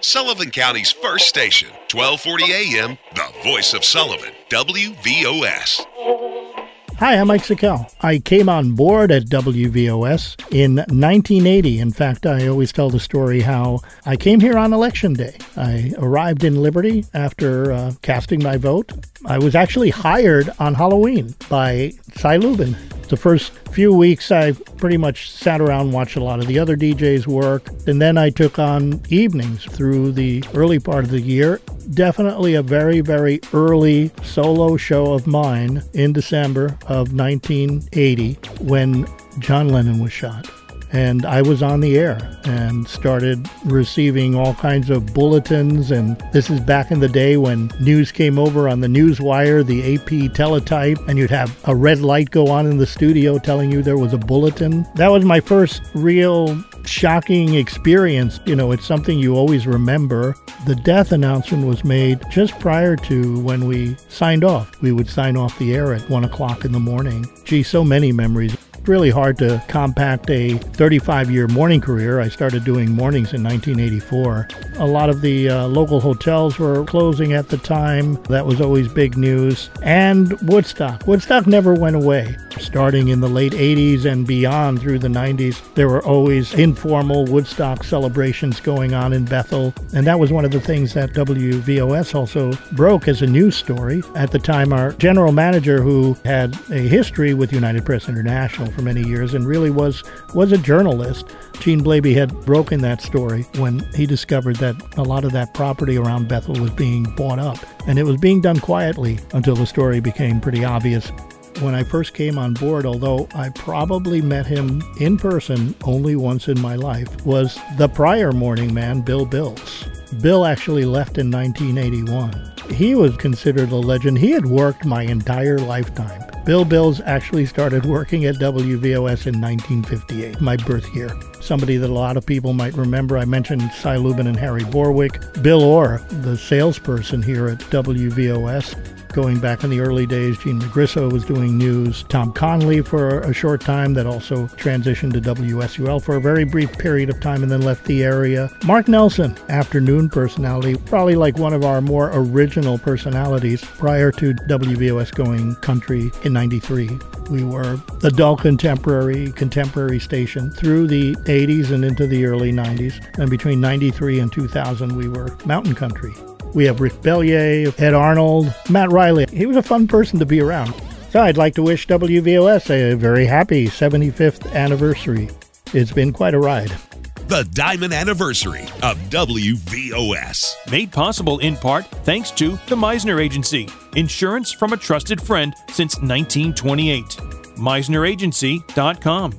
Sullivan County's first station, 1240 AM, the voice of Sullivan, WVOS. Hi, I'm Mike Sikel. I came on board at WVOS in 1980. In fact, I always tell the story how I came here on election day. I arrived in Liberty after uh, casting my vote. I was actually hired on Halloween by Cy Lubin, the first few weeks, I pretty much sat around, watched a lot of the other DJs work, and then I took on evenings through the early part of the year. Definitely a very, very early solo show of mine in December of 1980 when John Lennon was shot and I was on the air and started receiving all kinds of bulletins. And this is back in the day when news came over on the news wire, the AP teletype, and you'd have a red light go on in the studio telling you there was a bulletin. That was my first real shocking experience. You know, it's something you always remember. The death announcement was made just prior to when we signed off. We would sign off the air at one o'clock in the morning. Gee, so many memories really hard to compact a 35 year morning career. I started doing mornings in 1984. A lot of the uh, local hotels were closing at the time. That was always big news. And Woodstock. Woodstock never went away. Starting in the late 80s and beyond through the 90s, there were always informal Woodstock celebrations going on in Bethel. And that was one of the things that WVOS also broke as a news story. At the time, our general manager, who had a history with United Press International for many years and really was, was a journalist, Gene Blaby had broken that story when he discovered that a lot of that property around Bethel was being bought up. And it was being done quietly until the story became pretty obvious when I first came on board, although I probably met him in person only once in my life, was the prior morning man, Bill Bills. Bill actually left in 1981. He was considered a legend. He had worked my entire lifetime. Bill Bills actually started working at WVOS in 1958, my birth year. Somebody that a lot of people might remember. I mentioned Cy Lubin and Harry Borwick. Bill Orr, the salesperson here at WVOS, going back in the early days. Gene Magrisso was doing news. Tom Conley for a short time that also transitioned to WSUL for a very brief period of time and then left the area. Mark Nelson, afternoon personality, probably like one of our more original personalities prior to WVOS going country in 93. We were the adult contemporary contemporary station through the 80s and into the early 90s. And between 93 and 2000, we were mountain country. We have Rick Bellier, Ed Arnold, Matt Riley. He was a fun person to be around. So I'd like to wish WVOS a very happy 75th anniversary. It's been quite a ride. The Diamond Anniversary of WVOS. Made possible in part thanks to the Meisner Agency, insurance from a trusted friend since 1928. MeisnerAgency.com.